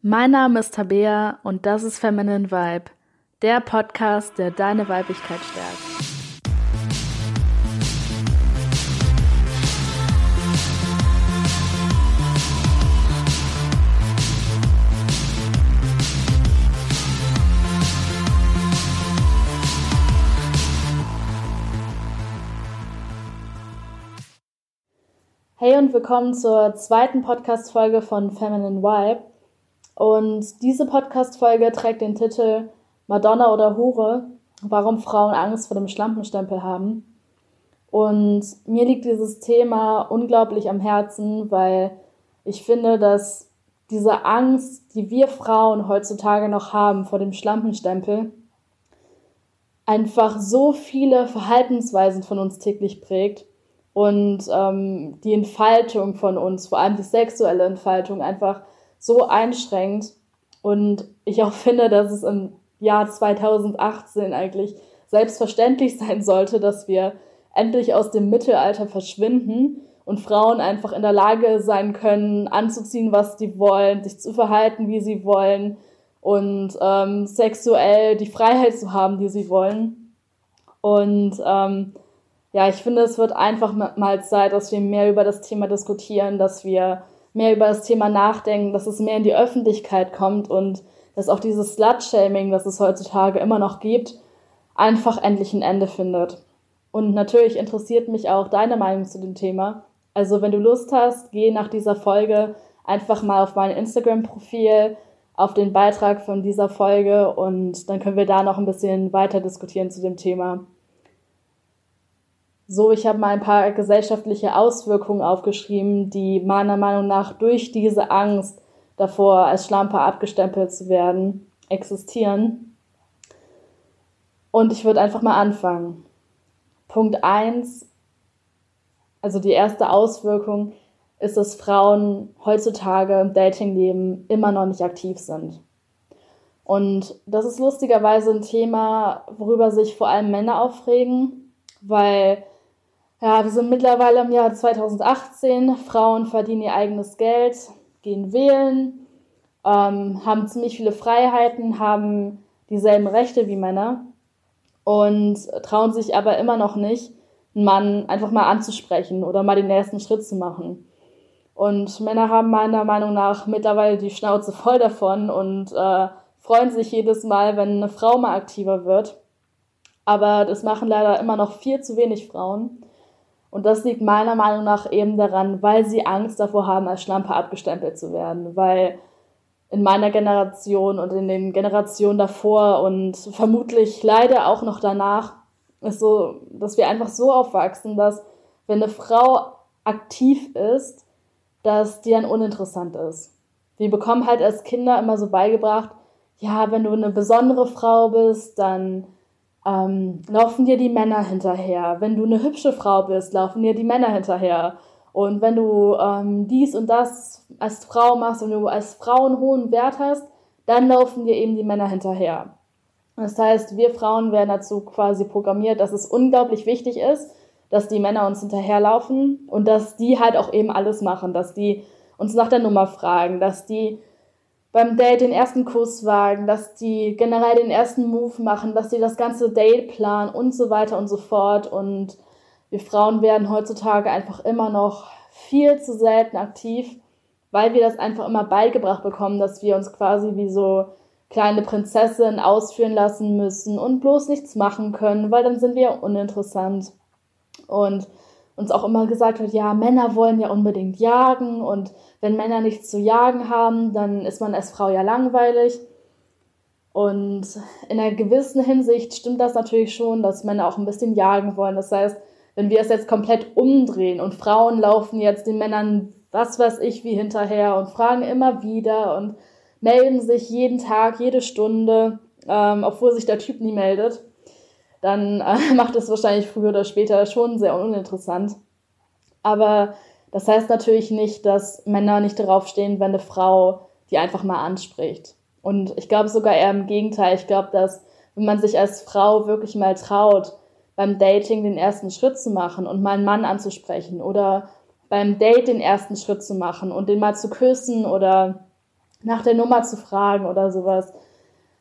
Mein Name ist Tabea und das ist Feminine Vibe, der Podcast, der deine Weiblichkeit stärkt. Hey und willkommen zur zweiten Podcast-Folge von Feminine Vibe. Und diese Podcast-Folge trägt den Titel Madonna oder Hure, warum Frauen Angst vor dem Schlampenstempel haben. Und mir liegt dieses Thema unglaublich am Herzen, weil ich finde, dass diese Angst, die wir Frauen heutzutage noch haben vor dem Schlampenstempel, einfach so viele Verhaltensweisen von uns täglich prägt und ähm, die Entfaltung von uns, vor allem die sexuelle Entfaltung, einfach so einschränkt. Und ich auch finde, dass es im Jahr 2018 eigentlich selbstverständlich sein sollte, dass wir endlich aus dem Mittelalter verschwinden und Frauen einfach in der Lage sein können, anzuziehen, was sie wollen, sich zu verhalten, wie sie wollen und ähm, sexuell die Freiheit zu haben, die sie wollen. Und ähm, ja, ich finde, es wird einfach mal Zeit, dass wir mehr über das Thema diskutieren, dass wir mehr über das Thema nachdenken, dass es mehr in die Öffentlichkeit kommt und dass auch dieses Slut-Shaming, das es heutzutage immer noch gibt, einfach endlich ein Ende findet. Und natürlich interessiert mich auch deine Meinung zu dem Thema. Also wenn du Lust hast, geh nach dieser Folge einfach mal auf mein Instagram-Profil, auf den Beitrag von dieser Folge und dann können wir da noch ein bisschen weiter diskutieren zu dem Thema. So, ich habe mal ein paar gesellschaftliche Auswirkungen aufgeschrieben, die meiner Meinung nach durch diese Angst davor, als Schlampe abgestempelt zu werden, existieren. Und ich würde einfach mal anfangen. Punkt eins, also die erste Auswirkung, ist, dass Frauen heutzutage im Datingleben immer noch nicht aktiv sind. Und das ist lustigerweise ein Thema, worüber sich vor allem Männer aufregen, weil ja, wir sind mittlerweile im Jahr 2018. Frauen verdienen ihr eigenes Geld, gehen wählen, ähm, haben ziemlich viele Freiheiten, haben dieselben Rechte wie Männer und trauen sich aber immer noch nicht, einen Mann einfach mal anzusprechen oder mal den ersten Schritt zu machen. Und Männer haben meiner Meinung nach mittlerweile die Schnauze voll davon und äh, freuen sich jedes Mal, wenn eine Frau mal aktiver wird. Aber das machen leider immer noch viel zu wenig Frauen. Und das liegt meiner Meinung nach eben daran, weil sie Angst davor haben, als Schlampe abgestempelt zu werden. Weil in meiner Generation und in den Generationen davor und vermutlich leider auch noch danach ist so, dass wir einfach so aufwachsen, dass wenn eine Frau aktiv ist, dass die dann uninteressant ist. Wir bekommen halt als Kinder immer so beigebracht, ja, wenn du eine besondere Frau bist, dann ähm, laufen dir die Männer hinterher. Wenn du eine hübsche Frau bist, laufen dir die Männer hinterher. Und wenn du ähm, dies und das als Frau machst und du als Frau einen hohen Wert hast, dann laufen dir eben die Männer hinterher. Das heißt, wir Frauen werden dazu quasi programmiert, dass es unglaublich wichtig ist, dass die Männer uns hinterherlaufen und dass die halt auch eben alles machen, dass die uns nach der Nummer fragen, dass die beim Date den ersten Kuss wagen, dass die generell den ersten Move machen, dass die das ganze Date planen und so weiter und so fort. Und wir Frauen werden heutzutage einfach immer noch viel zu selten aktiv, weil wir das einfach immer beigebracht bekommen, dass wir uns quasi wie so kleine Prinzessin ausführen lassen müssen und bloß nichts machen können, weil dann sind wir uninteressant. Und uns auch immer gesagt wird, ja, Männer wollen ja unbedingt jagen und wenn Männer nichts zu jagen haben, dann ist man als Frau ja langweilig. Und in einer gewissen Hinsicht stimmt das natürlich schon, dass Männer auch ein bisschen jagen wollen. Das heißt, wenn wir es jetzt komplett umdrehen und Frauen laufen jetzt den Männern was weiß ich wie hinterher und fragen immer wieder und melden sich jeden Tag, jede Stunde, ähm, obwohl sich der Typ nie meldet, dann äh, macht es wahrscheinlich früher oder später schon sehr uninteressant. Aber das heißt natürlich nicht, dass Männer nicht darauf stehen, wenn eine Frau die einfach mal anspricht. Und ich glaube sogar eher im Gegenteil. Ich glaube, dass wenn man sich als Frau wirklich mal traut, beim Dating den ersten Schritt zu machen und mal einen Mann anzusprechen oder beim Date den ersten Schritt zu machen und den mal zu küssen oder nach der Nummer zu fragen oder sowas.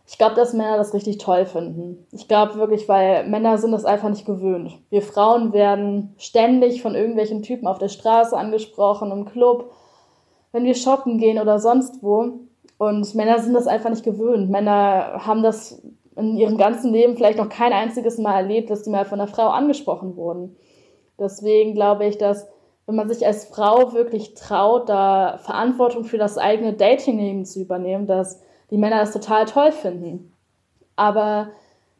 Ich glaube, dass Männer das richtig toll finden. Ich glaube wirklich, weil Männer sind das einfach nicht gewöhnt. Wir Frauen werden ständig von irgendwelchen Typen auf der Straße angesprochen, im Club, wenn wir shoppen gehen oder sonst wo. Und Männer sind das einfach nicht gewöhnt. Männer haben das in ihrem ganzen Leben vielleicht noch kein einziges Mal erlebt, dass die mal von einer Frau angesprochen wurden. Deswegen glaube ich, dass wenn man sich als Frau wirklich traut, da Verantwortung für das eigene Datingleben zu übernehmen, dass die Männer das total toll finden. Aber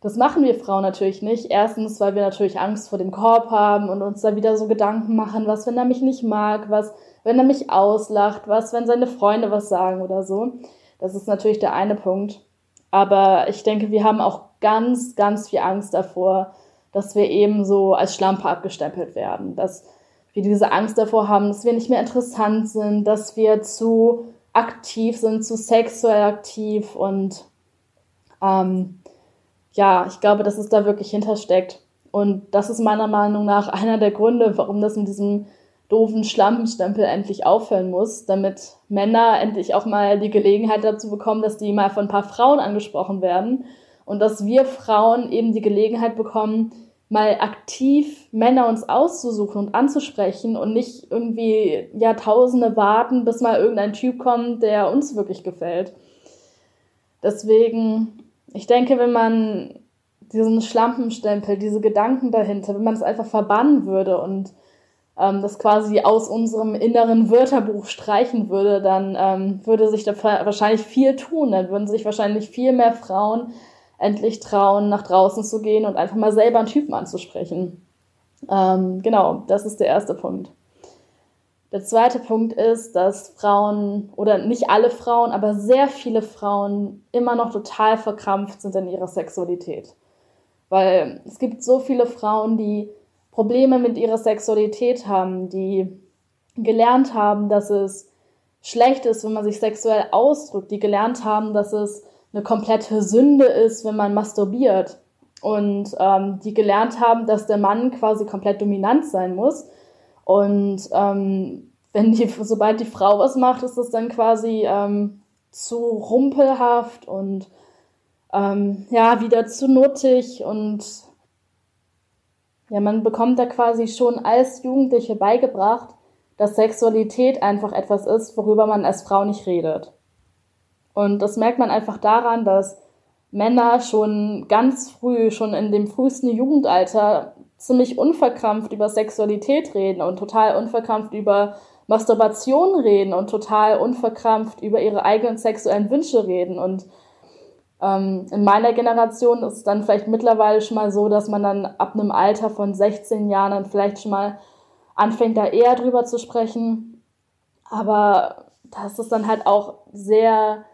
das machen wir Frauen natürlich nicht. Erstens, weil wir natürlich Angst vor dem Korb haben und uns da wieder so Gedanken machen, was, wenn er mich nicht mag, was, wenn er mich auslacht, was, wenn seine Freunde was sagen oder so. Das ist natürlich der eine Punkt. Aber ich denke, wir haben auch ganz, ganz viel Angst davor, dass wir eben so als Schlampe abgestempelt werden. Dass wir diese Angst davor haben, dass wir nicht mehr interessant sind, dass wir zu aktiv sind, zu sexuell aktiv und ähm, ja, ich glaube, dass es da wirklich hintersteckt. Und das ist meiner Meinung nach einer der Gründe, warum das mit diesem doofen Schlampenstempel endlich aufhören muss, damit Männer endlich auch mal die Gelegenheit dazu bekommen, dass die mal von ein paar Frauen angesprochen werden und dass wir Frauen eben die Gelegenheit bekommen, mal aktiv Männer uns auszusuchen und anzusprechen und nicht irgendwie Jahrtausende warten, bis mal irgendein Typ kommt, der uns wirklich gefällt. Deswegen, ich denke, wenn man diesen Schlampenstempel, diese Gedanken dahinter, wenn man es einfach verbannen würde und ähm, das quasi aus unserem inneren Wörterbuch streichen würde, dann ähm, würde sich da wahrscheinlich viel tun. Dann würden sich wahrscheinlich viel mehr Frauen endlich trauen, nach draußen zu gehen und einfach mal selber einen Typen anzusprechen. Ähm, genau, das ist der erste Punkt. Der zweite Punkt ist, dass Frauen, oder nicht alle Frauen, aber sehr viele Frauen immer noch total verkrampft sind in ihrer Sexualität. Weil es gibt so viele Frauen, die Probleme mit ihrer Sexualität haben, die gelernt haben, dass es schlecht ist, wenn man sich sexuell ausdrückt, die gelernt haben, dass es eine komplette Sünde ist, wenn man masturbiert. Und ähm, die gelernt haben, dass der Mann quasi komplett dominant sein muss. Und ähm, wenn die, sobald die Frau was macht, ist das dann quasi ähm, zu rumpelhaft und ähm, ja, wieder zu nuttig und ja, man bekommt da quasi schon als Jugendliche beigebracht, dass Sexualität einfach etwas ist, worüber man als Frau nicht redet. Und das merkt man einfach daran, dass Männer schon ganz früh, schon in dem frühesten Jugendalter, ziemlich unverkrampft über Sexualität reden und total unverkrampft über Masturbation reden und total unverkrampft über ihre eigenen sexuellen Wünsche reden. Und ähm, in meiner Generation ist es dann vielleicht mittlerweile schon mal so, dass man dann ab einem Alter von 16 Jahren dann vielleicht schon mal anfängt, da eher drüber zu sprechen. Aber das ist dann halt auch sehr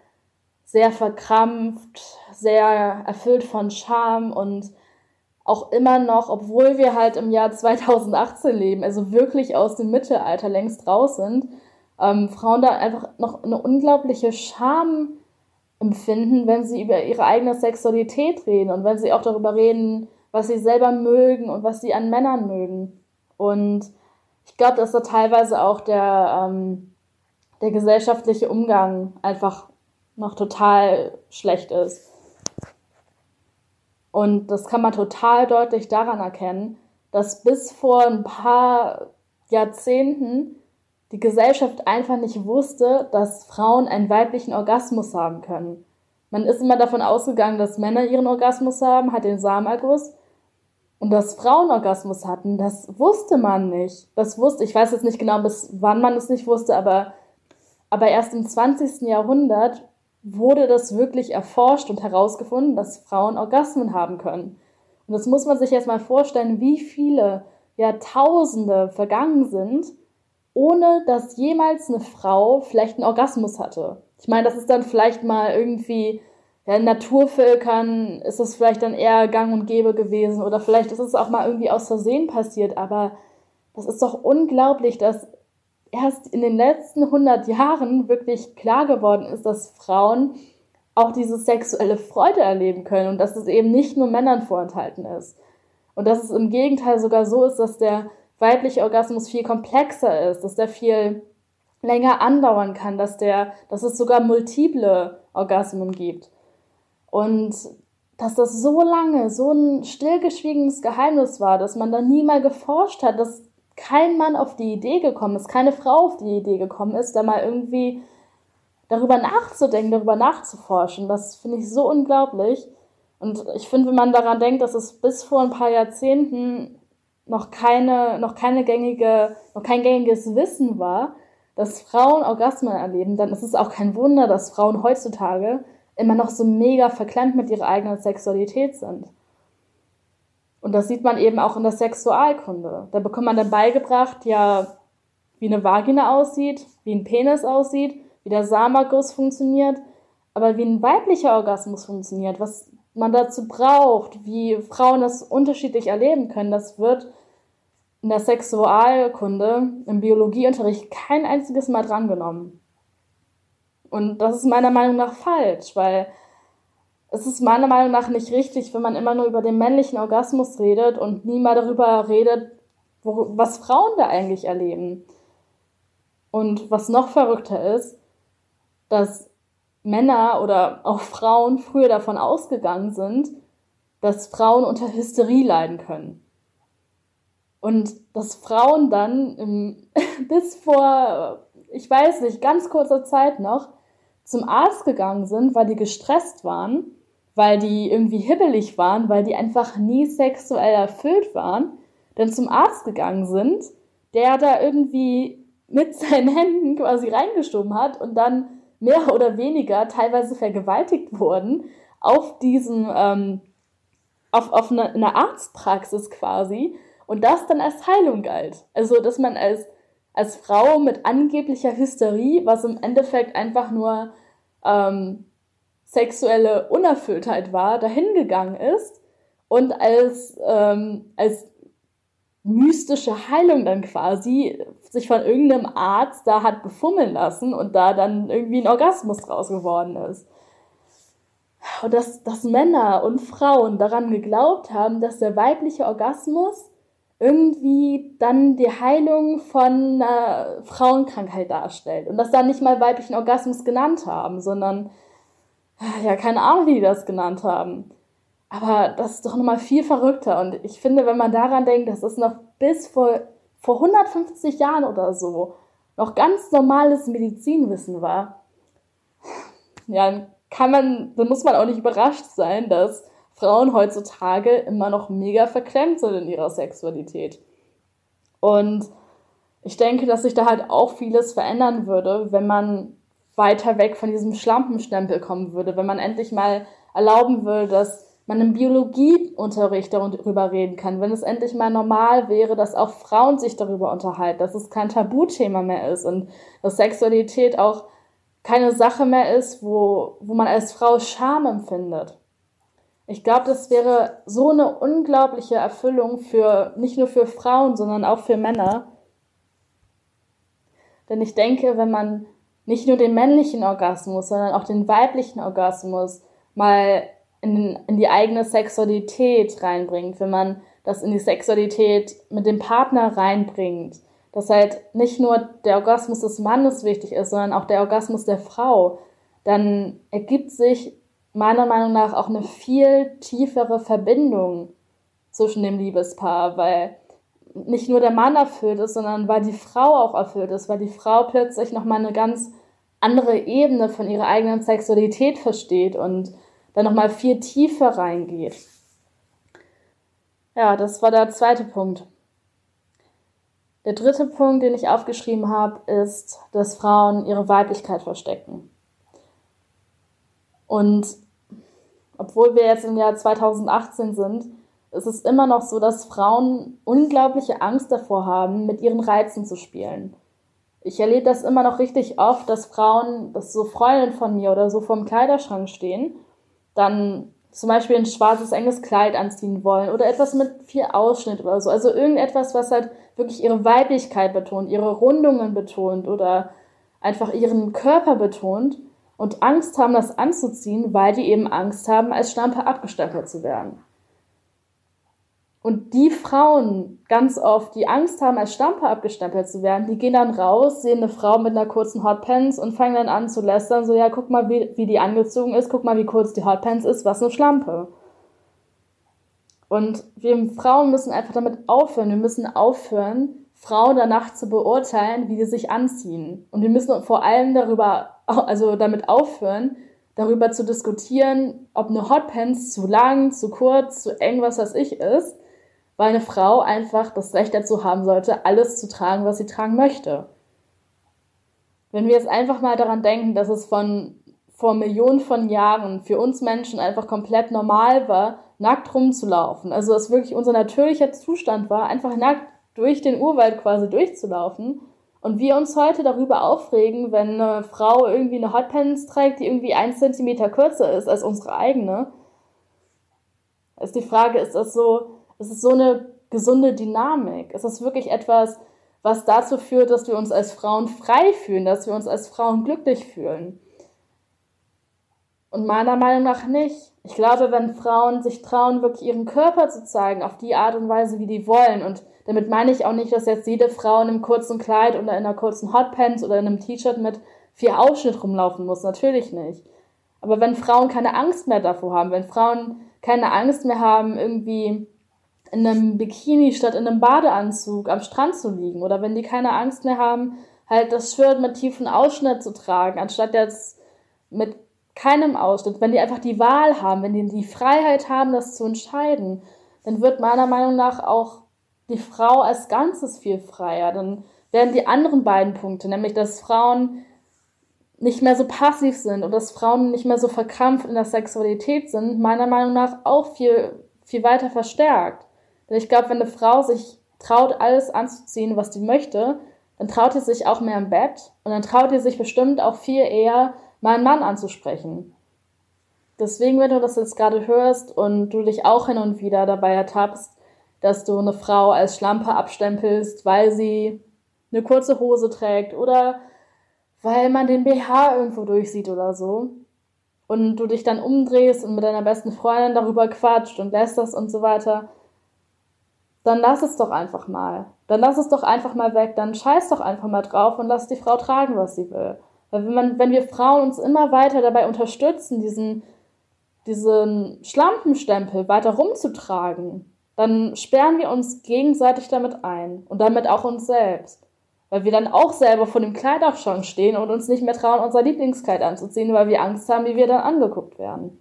sehr verkrampft, sehr erfüllt von Scham und auch immer noch, obwohl wir halt im Jahr 2018 leben, also wirklich aus dem Mittelalter längst raus sind, ähm, Frauen da einfach noch eine unglaubliche Scham empfinden, wenn sie über ihre eigene Sexualität reden und wenn sie auch darüber reden, was sie selber mögen und was sie an Männern mögen. Und ich glaube, dass da teilweise auch der, ähm, der gesellschaftliche Umgang einfach noch total schlecht ist. Und das kann man total deutlich daran erkennen, dass bis vor ein paar Jahrzehnten die Gesellschaft einfach nicht wusste, dass Frauen einen weiblichen Orgasmus haben können. Man ist immer davon ausgegangen, dass Männer ihren Orgasmus haben, hat den Samenerguss. Und dass Frauen Orgasmus hatten, das wusste man nicht. Das wusste, ich weiß jetzt nicht genau, bis wann man es nicht wusste, aber, aber erst im 20. Jahrhundert wurde das wirklich erforscht und herausgefunden, dass Frauen Orgasmen haben können. Und das muss man sich jetzt mal vorstellen, wie viele Jahrtausende vergangen sind, ohne dass jemals eine Frau vielleicht einen Orgasmus hatte. Ich meine, das ist dann vielleicht mal irgendwie, ja, in Naturvölkern ist das vielleicht dann eher gang und gäbe gewesen oder vielleicht ist es auch mal irgendwie aus Versehen passiert, aber das ist doch unglaublich, dass erst in den letzten 100 Jahren wirklich klar geworden ist, dass Frauen auch diese sexuelle Freude erleben können und dass es eben nicht nur Männern vorenthalten ist. Und dass es im Gegenteil sogar so ist, dass der weibliche Orgasmus viel komplexer ist, dass der viel länger andauern kann, dass der, dass es sogar multiple Orgasmen gibt. Und dass das so lange so ein stillgeschwiegenes Geheimnis war, dass man da nie mal geforscht hat, dass kein Mann auf die Idee gekommen ist, keine Frau auf die Idee gekommen ist, da mal irgendwie darüber nachzudenken, darüber nachzuforschen. Das finde ich so unglaublich. Und ich finde, wenn man daran denkt, dass es bis vor ein paar Jahrzehnten noch keine, noch keine gängige, noch kein gängiges Wissen war, dass Frauen Orgasmen erleben, dann ist es auch kein Wunder, dass Frauen heutzutage immer noch so mega verklemmt mit ihrer eigenen Sexualität sind. Und das sieht man eben auch in der Sexualkunde. Da bekommt man dann beigebracht, ja, wie eine Vagina aussieht, wie ein Penis aussieht, wie der Samenerguss funktioniert, aber wie ein weiblicher Orgasmus funktioniert, was man dazu braucht, wie Frauen das unterschiedlich erleben können, das wird in der Sexualkunde, im Biologieunterricht kein einziges Mal drangenommen. Und das ist meiner Meinung nach falsch, weil es ist meiner Meinung nach nicht richtig, wenn man immer nur über den männlichen Orgasmus redet und nie mal darüber redet, wo, was Frauen da eigentlich erleben. Und was noch verrückter ist, dass Männer oder auch Frauen früher davon ausgegangen sind, dass Frauen unter Hysterie leiden können. Und dass Frauen dann im, bis vor, ich weiß nicht, ganz kurzer Zeit noch zum Arzt gegangen sind, weil die gestresst waren weil die irgendwie hibbelig waren, weil die einfach nie sexuell erfüllt waren, dann zum Arzt gegangen sind, der da irgendwie mit seinen Händen quasi reingeschoben hat und dann mehr oder weniger teilweise vergewaltigt wurden auf diesem, ähm, auf, auf eine, eine Arztpraxis quasi und das dann als Heilung galt. Also, dass man als, als Frau mit angeblicher Hysterie, was im Endeffekt einfach nur ähm, sexuelle Unerfülltheit war, dahingegangen ist und als, ähm, als mystische Heilung dann quasi sich von irgendeinem Arzt da hat befummeln lassen und da dann irgendwie ein Orgasmus draus geworden ist. Und dass, dass Männer und Frauen daran geglaubt haben, dass der weibliche Orgasmus irgendwie dann die Heilung von einer Frauenkrankheit darstellt. Und das dann nicht mal weiblichen Orgasmus genannt haben, sondern ja, keine Ahnung, wie die das genannt haben. Aber das ist doch nochmal viel verrückter. Und ich finde, wenn man daran denkt, dass es noch bis vor, vor 150 Jahren oder so noch ganz normales Medizinwissen war, ja, dann kann man, dann muss man auch nicht überrascht sein, dass Frauen heutzutage immer noch mega verklemmt sind in ihrer Sexualität. Und ich denke, dass sich da halt auch vieles verändern würde, wenn man weiter weg von diesem Schlampenstempel kommen würde, wenn man endlich mal erlauben würde, dass man im Biologieunterricht darüber reden kann, wenn es endlich mal normal wäre, dass auch Frauen sich darüber unterhalten, dass es kein Tabuthema mehr ist und dass Sexualität auch keine Sache mehr ist, wo, wo man als Frau Scham empfindet. Ich glaube, das wäre so eine unglaubliche Erfüllung für nicht nur für Frauen, sondern auch für Männer. Denn ich denke, wenn man nicht nur den männlichen Orgasmus, sondern auch den weiblichen Orgasmus mal in, in die eigene Sexualität reinbringt, wenn man das in die Sexualität mit dem Partner reinbringt, dass halt nicht nur der Orgasmus des Mannes wichtig ist, sondern auch der Orgasmus der Frau, dann ergibt sich meiner Meinung nach auch eine viel tiefere Verbindung zwischen dem Liebespaar, weil nicht nur der Mann erfüllt ist, sondern weil die Frau auch erfüllt ist, weil die Frau plötzlich nochmal eine ganz andere Ebene von ihrer eigenen Sexualität versteht und dann nochmal viel tiefer reingeht. Ja, das war der zweite Punkt. Der dritte Punkt, den ich aufgeschrieben habe, ist, dass Frauen ihre Weiblichkeit verstecken. Und obwohl wir jetzt im Jahr 2018 sind, ist es immer noch so, dass Frauen unglaubliche Angst davor haben, mit ihren Reizen zu spielen. Ich erlebe das immer noch richtig oft, dass Frauen, dass so Freundinnen von mir oder so vorm Kleiderschrank stehen, dann zum Beispiel ein schwarzes, enges Kleid anziehen wollen oder etwas mit viel Ausschnitt oder so. Also irgendetwas, was halt wirklich ihre Weiblichkeit betont, ihre Rundungen betont oder einfach ihren Körper betont und Angst haben, das anzuziehen, weil die eben Angst haben, als Schlampe abgestempelt zu werden. Und die Frauen ganz oft, die Angst haben, als Stampe abgestempelt zu werden, die gehen dann raus, sehen eine Frau mit einer kurzen Hotpants und fangen dann an zu lästern, so ja, guck mal, wie, wie die angezogen ist, guck mal, wie kurz die Hotpants ist, was eine Schlampe. Und wir Frauen müssen einfach damit aufhören. Wir müssen aufhören, Frauen danach zu beurteilen, wie sie sich anziehen. Und wir müssen vor allem darüber, also damit aufhören, darüber zu diskutieren, ob eine Hotpants zu lang, zu kurz, zu eng, was weiß ich ist, weil eine Frau einfach das Recht dazu haben sollte, alles zu tragen, was sie tragen möchte. Wenn wir jetzt einfach mal daran denken, dass es von vor Millionen von Jahren für uns Menschen einfach komplett normal war, nackt rumzulaufen. Also es wirklich unser natürlicher Zustand war, einfach nackt durch den Urwald quasi durchzulaufen. Und wir uns heute darüber aufregen, wenn eine Frau irgendwie eine Hotpants trägt, die irgendwie ein Zentimeter kürzer ist als unsere eigene. Ist die Frage, ist das so, ist es so eine gesunde Dynamik? Ist das wirklich etwas, was dazu führt, dass wir uns als Frauen frei fühlen, dass wir uns als Frauen glücklich fühlen? Und meiner Meinung nach nicht. Ich glaube, wenn Frauen sich trauen, wirklich ihren Körper zu zeigen, auf die Art und Weise, wie die wollen. Und damit meine ich auch nicht, dass jetzt jede Frau in einem kurzen Kleid oder in einer kurzen Hotpants oder in einem T-Shirt mit vier Ausschnitt rumlaufen muss. Natürlich nicht. Aber wenn Frauen keine Angst mehr davor haben, wenn Frauen keine Angst mehr haben, irgendwie in einem Bikini statt in einem Badeanzug am Strand zu liegen oder wenn die keine Angst mehr haben, halt das Shirt mit tiefen Ausschnitt zu tragen, anstatt jetzt mit keinem Ausschnitt, wenn die einfach die Wahl haben, wenn die die Freiheit haben, das zu entscheiden, dann wird meiner Meinung nach auch die Frau als Ganzes viel freier. Dann werden die anderen beiden Punkte, nämlich dass Frauen nicht mehr so passiv sind und dass Frauen nicht mehr so verkrampft in der Sexualität sind, meiner Meinung nach auch viel, viel weiter verstärkt. Denn ich glaube, wenn eine Frau sich traut, alles anzuziehen, was sie möchte, dann traut sie sich auch mehr im Bett und dann traut sie sich bestimmt auch viel eher, meinen Mann anzusprechen. Deswegen, wenn du das jetzt gerade hörst und du dich auch hin und wieder dabei ertappst, dass du eine Frau als Schlampe abstempelst, weil sie eine kurze Hose trägt oder weil man den BH irgendwo durchsieht oder so, und du dich dann umdrehst und mit deiner besten Freundin darüber quatscht und lässt das und so weiter, dann lass es doch einfach mal. Dann lass es doch einfach mal weg, dann scheiß doch einfach mal drauf und lass die Frau tragen, was sie will. Weil wenn, man, wenn wir Frauen uns immer weiter dabei unterstützen, diesen, diesen Schlampenstempel weiter rumzutragen, dann sperren wir uns gegenseitig damit ein und damit auch uns selbst. Weil wir dann auch selber vor dem Kleiderschrank stehen und uns nicht mehr trauen, unser Lieblingskleid anzuziehen, weil wir Angst haben, wie wir dann angeguckt werden.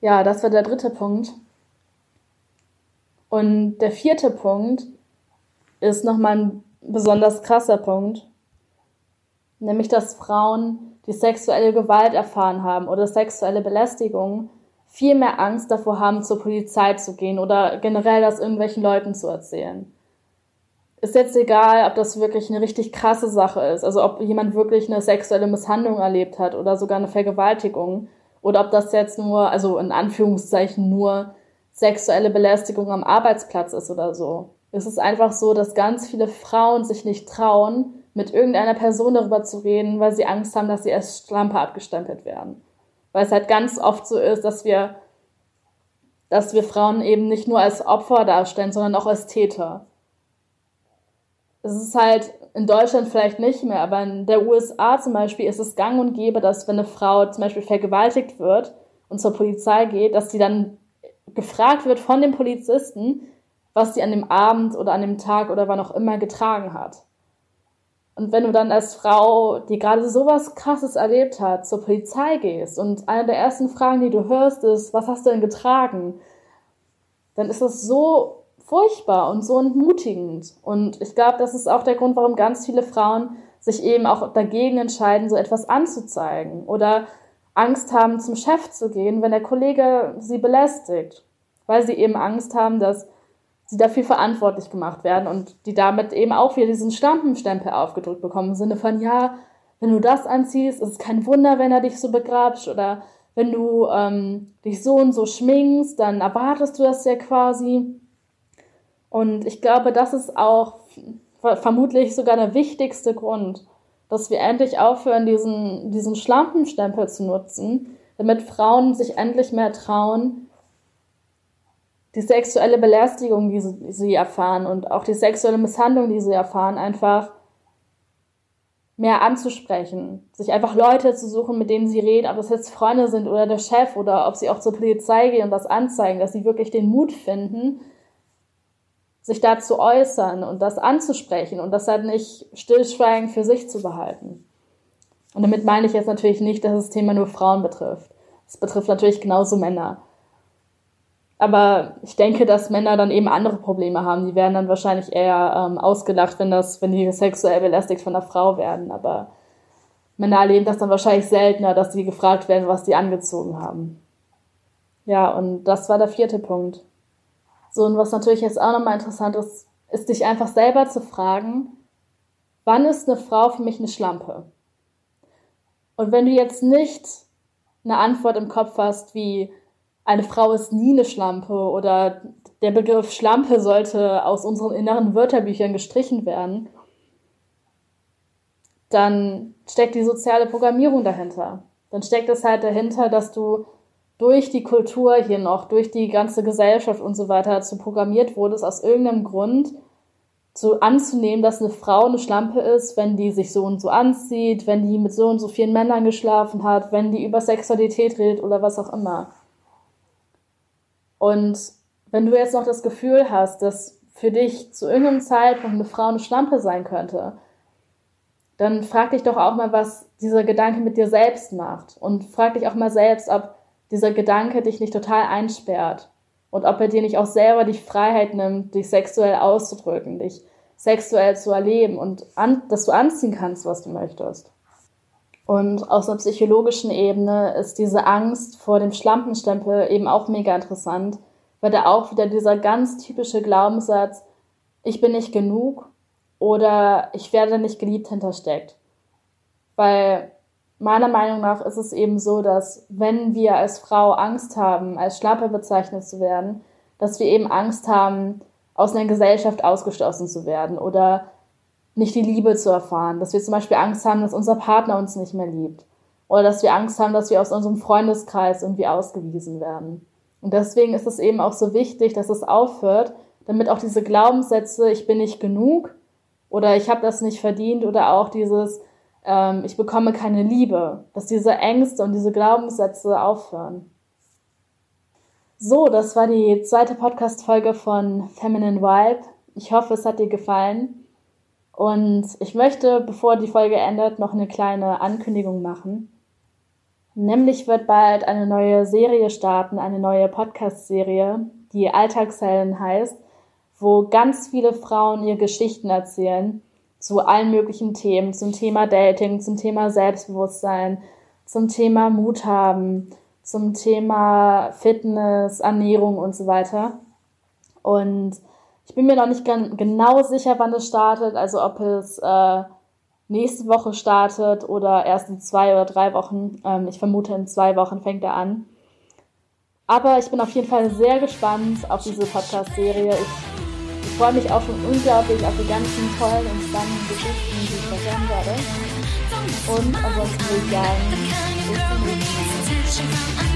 Ja, das war der dritte Punkt. Und der vierte Punkt ist nochmal ein besonders krasser Punkt nämlich dass Frauen, die sexuelle Gewalt erfahren haben oder sexuelle Belästigung, viel mehr Angst davor haben, zur Polizei zu gehen oder generell das irgendwelchen Leuten zu erzählen. Ist jetzt egal, ob das wirklich eine richtig krasse Sache ist, also ob jemand wirklich eine sexuelle Misshandlung erlebt hat oder sogar eine Vergewaltigung oder ob das jetzt nur, also in Anführungszeichen nur sexuelle Belästigung am Arbeitsplatz ist oder so. Es ist einfach so, dass ganz viele Frauen sich nicht trauen, mit irgendeiner Person darüber zu reden, weil sie Angst haben, dass sie als Schlampe abgestempelt werden. Weil es halt ganz oft so ist, dass wir, dass wir Frauen eben nicht nur als Opfer darstellen, sondern auch als Täter. Es ist halt in Deutschland vielleicht nicht mehr, aber in der USA zum Beispiel ist es gang und gäbe, dass wenn eine Frau zum Beispiel vergewaltigt wird und zur Polizei geht, dass sie dann gefragt wird von dem Polizisten, was sie an dem Abend oder an dem Tag oder wann auch immer getragen hat. Und wenn du dann als Frau, die gerade sowas Krasses erlebt hat, zur Polizei gehst und eine der ersten Fragen, die du hörst, ist, was hast du denn getragen? Dann ist das so furchtbar und so entmutigend. Und ich glaube, das ist auch der Grund, warum ganz viele Frauen sich eben auch dagegen entscheiden, so etwas anzuzeigen oder Angst haben, zum Chef zu gehen, wenn der Kollege sie belästigt, weil sie eben Angst haben, dass sie dafür verantwortlich gemacht werden und die damit eben auch wieder diesen Stampenstempel aufgedrückt bekommen, im Sinne von, ja, wenn du das anziehst, ist es kein Wunder, wenn er dich so begrabst oder wenn du ähm, dich so und so schminkst, dann erwartest du das ja quasi. Und ich glaube, das ist auch vermutlich sogar der wichtigste Grund, dass wir endlich aufhören, diesen, diesen Schlampenstempel zu nutzen, damit Frauen sich endlich mehr trauen, die sexuelle Belästigung, die sie erfahren und auch die sexuelle Misshandlung, die sie erfahren, einfach mehr anzusprechen. Sich einfach Leute zu suchen, mit denen sie reden, ob das jetzt Freunde sind oder der Chef oder ob sie auch zur Polizei gehen und das anzeigen, dass sie wirklich den Mut finden, sich da zu äußern und das anzusprechen und das halt nicht stillschweigend für sich zu behalten. Und damit meine ich jetzt natürlich nicht, dass das Thema nur Frauen betrifft. Es betrifft natürlich genauso Männer. Aber ich denke, dass Männer dann eben andere Probleme haben. Die werden dann wahrscheinlich eher ähm, ausgelacht, wenn das, wenn die sexuell belästigt von einer Frau werden. Aber Männer erleben das dann wahrscheinlich seltener, dass sie gefragt werden, was die angezogen haben. Ja, und das war der vierte Punkt. So, und was natürlich jetzt auch nochmal interessant ist, ist dich einfach selber zu fragen, wann ist eine Frau für mich eine Schlampe? Und wenn du jetzt nicht eine Antwort im Kopf hast, wie eine Frau ist nie eine Schlampe oder der Begriff Schlampe sollte aus unseren inneren Wörterbüchern gestrichen werden, dann steckt die soziale Programmierung dahinter. Dann steckt es halt dahinter, dass du durch die Kultur hier noch, durch die ganze Gesellschaft und so weiter zu programmiert wurde, aus irgendeinem Grund so anzunehmen, dass eine Frau eine Schlampe ist, wenn die sich so und so anzieht, wenn die mit so und so vielen Männern geschlafen hat, wenn die über Sexualität redet oder was auch immer. Und wenn du jetzt noch das Gefühl hast, dass für dich zu irgendeinem Zeitpunkt eine Frau eine Schlampe sein könnte, dann frag dich doch auch mal, was dieser Gedanke mit dir selbst macht. Und frag dich auch mal selbst, ob dieser Gedanke dich nicht total einsperrt und ob er dir nicht auch selber die Freiheit nimmt, dich sexuell auszudrücken, dich sexuell zu erleben und an, dass du anziehen kannst, was du möchtest. Und aus einer psychologischen Ebene ist diese Angst vor dem Schlampenstempel eben auch mega interessant, weil da auch wieder dieser ganz typische Glaubenssatz, ich bin nicht genug oder ich werde nicht geliebt hintersteckt. Weil meiner Meinung nach ist es eben so, dass wenn wir als Frau Angst haben, als Schlappe bezeichnet zu werden, dass wir eben Angst haben, aus einer Gesellschaft ausgeschlossen zu werden oder nicht die Liebe zu erfahren, dass wir zum Beispiel Angst haben, dass unser Partner uns nicht mehr liebt oder dass wir Angst haben, dass wir aus unserem Freundeskreis irgendwie ausgewiesen werden. Und deswegen ist es eben auch so wichtig, dass es aufhört, damit auch diese Glaubenssätze, ich bin nicht genug oder ich habe das nicht verdient oder auch dieses, ähm, ich bekomme keine Liebe, dass diese Ängste und diese Glaubenssätze aufhören. So, das war die zweite Podcast-Folge von Feminine Vibe. Ich hoffe, es hat dir gefallen. Und ich möchte, bevor die Folge endet, noch eine kleine Ankündigung machen. Nämlich wird bald eine neue Serie starten, eine neue Podcast-Serie, die Alltagshelden heißt, wo ganz viele Frauen ihre Geschichten erzählen zu allen möglichen Themen, zum Thema Dating, zum Thema Selbstbewusstsein, zum Thema Mut haben, zum Thema Fitness, Ernährung und so weiter. Und ich bin mir noch nicht genau sicher, wann es startet, also ob es äh, nächste Woche startet oder erst in zwei oder drei Wochen. Ähm, ich vermute, in zwei Wochen fängt er an. Aber ich bin auf jeden Fall sehr gespannt auf diese Podcast-Serie. Ich freue mich auch schon unglaublich auf die ganzen tollen und spannenden Geschichten, die ich hören werde. Und ansonsten würde ich sagen, bis zum nächsten Mal.